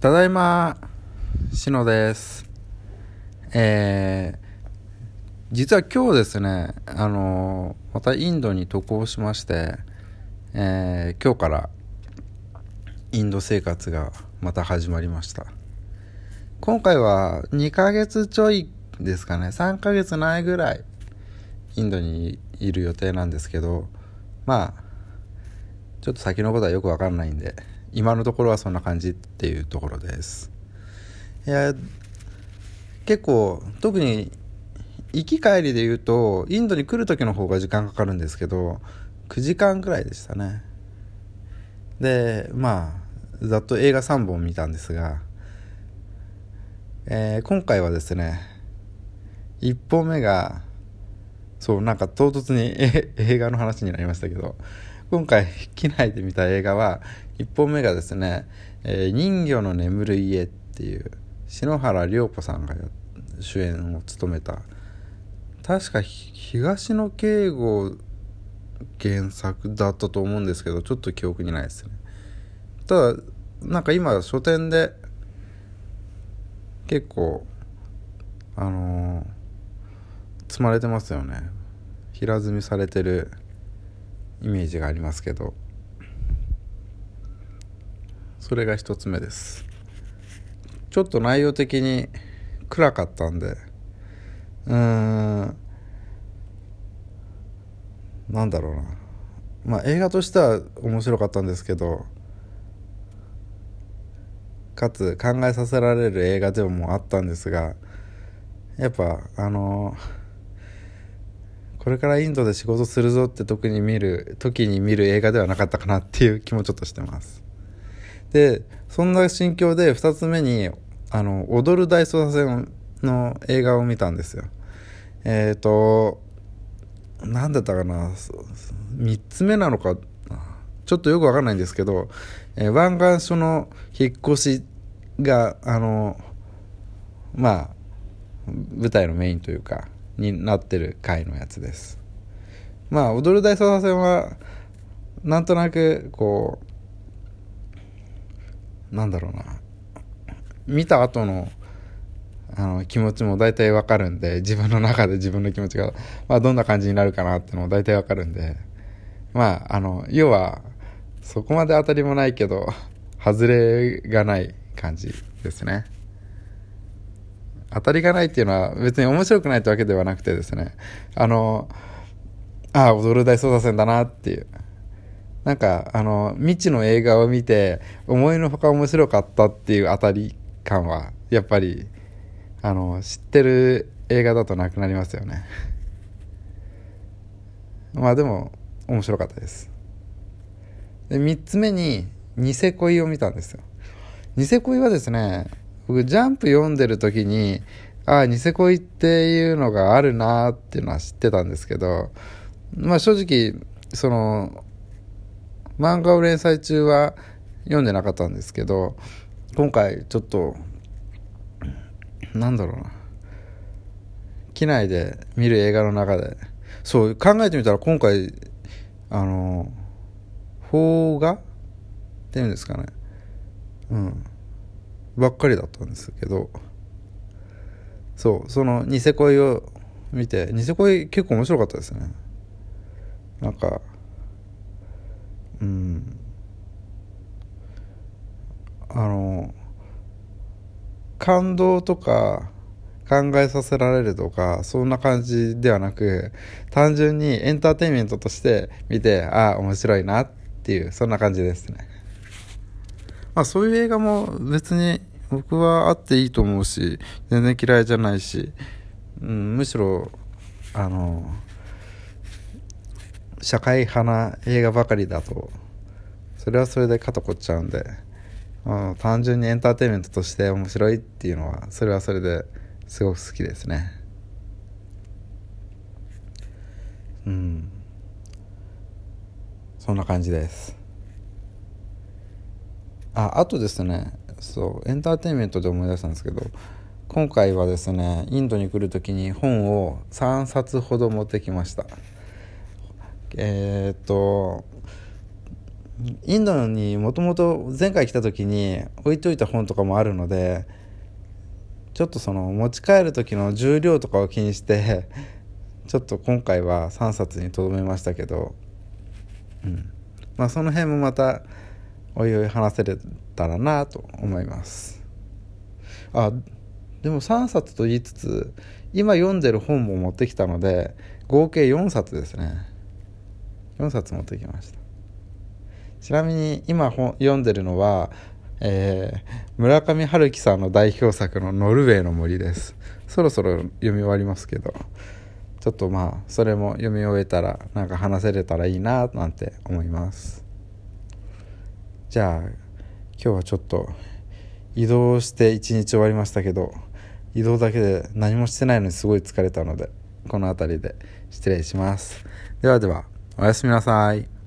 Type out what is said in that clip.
ただいま、しのです。えー、実は今日ですね、あのーまたインドに渡航しまして、えー今日からインド生活がまた始まりました。今回は2ヶ月ちょいですかね、3ヶ月ないぐらいインドにいる予定なんですけど、まあ、ちょっと先のことはよくわかんないんで、今のところはそんな感じっていうところです。いや、結構、特に行き帰りで言うと、インドに来る時の方が時間かかるんですけど、9時間くらいでしたね。で、まあ、ざっと映画3本見たんですが、えー今回はですね、1本目が、そう、なんか唐突に映画の話になりましたけど、今回、機内で見た映画は、1本目がですね、えー人魚の眠る家っていう、篠原涼子さんが主演を務めた、確か東野圭吾原作だったと思うんですけど、ちょっと記憶にないですね。ただ、なんか今、書店で、結構、あのー積まれてますよね。平積みされてるイメージがありますけど。それが一つ目です。ちょっと内容的に暗かったんで。うーん。なんだろうな。まあ映画としては面白かったんですけど。かつ考えさせられる映画でもあったんですが。やっぱあのこれからインドで仕事するぞって時に見る時に見る映画ではなかったかなっていう気もちょっとしてます。でそんな心境で2つ目にあの「踊る大捜査線」の映画を見たんですよ。えっ、と何だったかな？3つ目なのかちょっとよくわかんないんですけど、えー湾岸署の引っ越しがあのまあ舞台のメインというかになってる回のやつです。まあ踊る大捜査線はなんとなくこうなんだろうな。見た後のあの気持ちも大体わかるんで自分の中で自分の気持ちが、まあ、どんな感じになるかなってのも大体わかるんで。まああの要はそこまで当たりもないけど外れがない感じですね。当たりがないっていうのは別に面白くないってわけではなくてですね。あのああ踊る大捜査線だなっていう。なんかあの未知の映画を見て思いのほか面白かったっていう当たり感はやっぱりあの知ってる映画だとなくなりますよね。まあでも面白かったです。で3つ目にニセ恋を見たんですよ。ニセ恋はですね僕ジャンプ読んでる時にああニセ恋っていうのがあるなっていうのは知ってたんですけどまあ正直その漫画を連載中は読んでなかったんですけど今回ちょっとなんだろうな。機内で見る映画の中でそう考えてみたら今回あの邦画っていうんですかね。うん。ばっかりだったんですけどそうそのニセ恋を見てニセ恋結構面白かったですね。なんかうん。あの感動とか考えさせられるとかそんな感じではなく単純にエンターテインメントとして見てああ面白いなっていうそんな感じですね。まあそういう映画も別に僕はあっていいと思うし全然嫌いじゃないし、うん、むしろあの社会派な映画ばかりだとそれはそれで肩こっちゃうんで、うん、単純にエンターテインメントとして面白いっていうのはそれはそれですごく好きですね。うん。そんな感じです。ああとですねそうエンターテインメントで思い出したんですけど今回はですねインドに来る時に本を3冊ほど持ってきました。えーっとインドにもともと前回来た時に置いといた本とかもあるのでちょっとその持ち帰る時の重量とかを気にしてちょっと今回は3冊にとどめましたけど、うん。まあ、その辺もまたおいおい話せれたらなと思います。あでも3冊と言いつつ今読んでる本も持ってきたので合計4冊ですね。4冊持ってきました。ちなみに今本読んでるのは、えー、村上春樹さんの代表作の「ノルウェーの森」です。そろそろ読み終わりますけどちょっとまあそれも読み終えたらなんか話せれたらいいななんて思います。じゃあ今日はちょっと移動して一日終わりましたけど移動だけで何もしてないのにすごい疲れたのでこの辺りで失礼します。ではではおやすみなさい。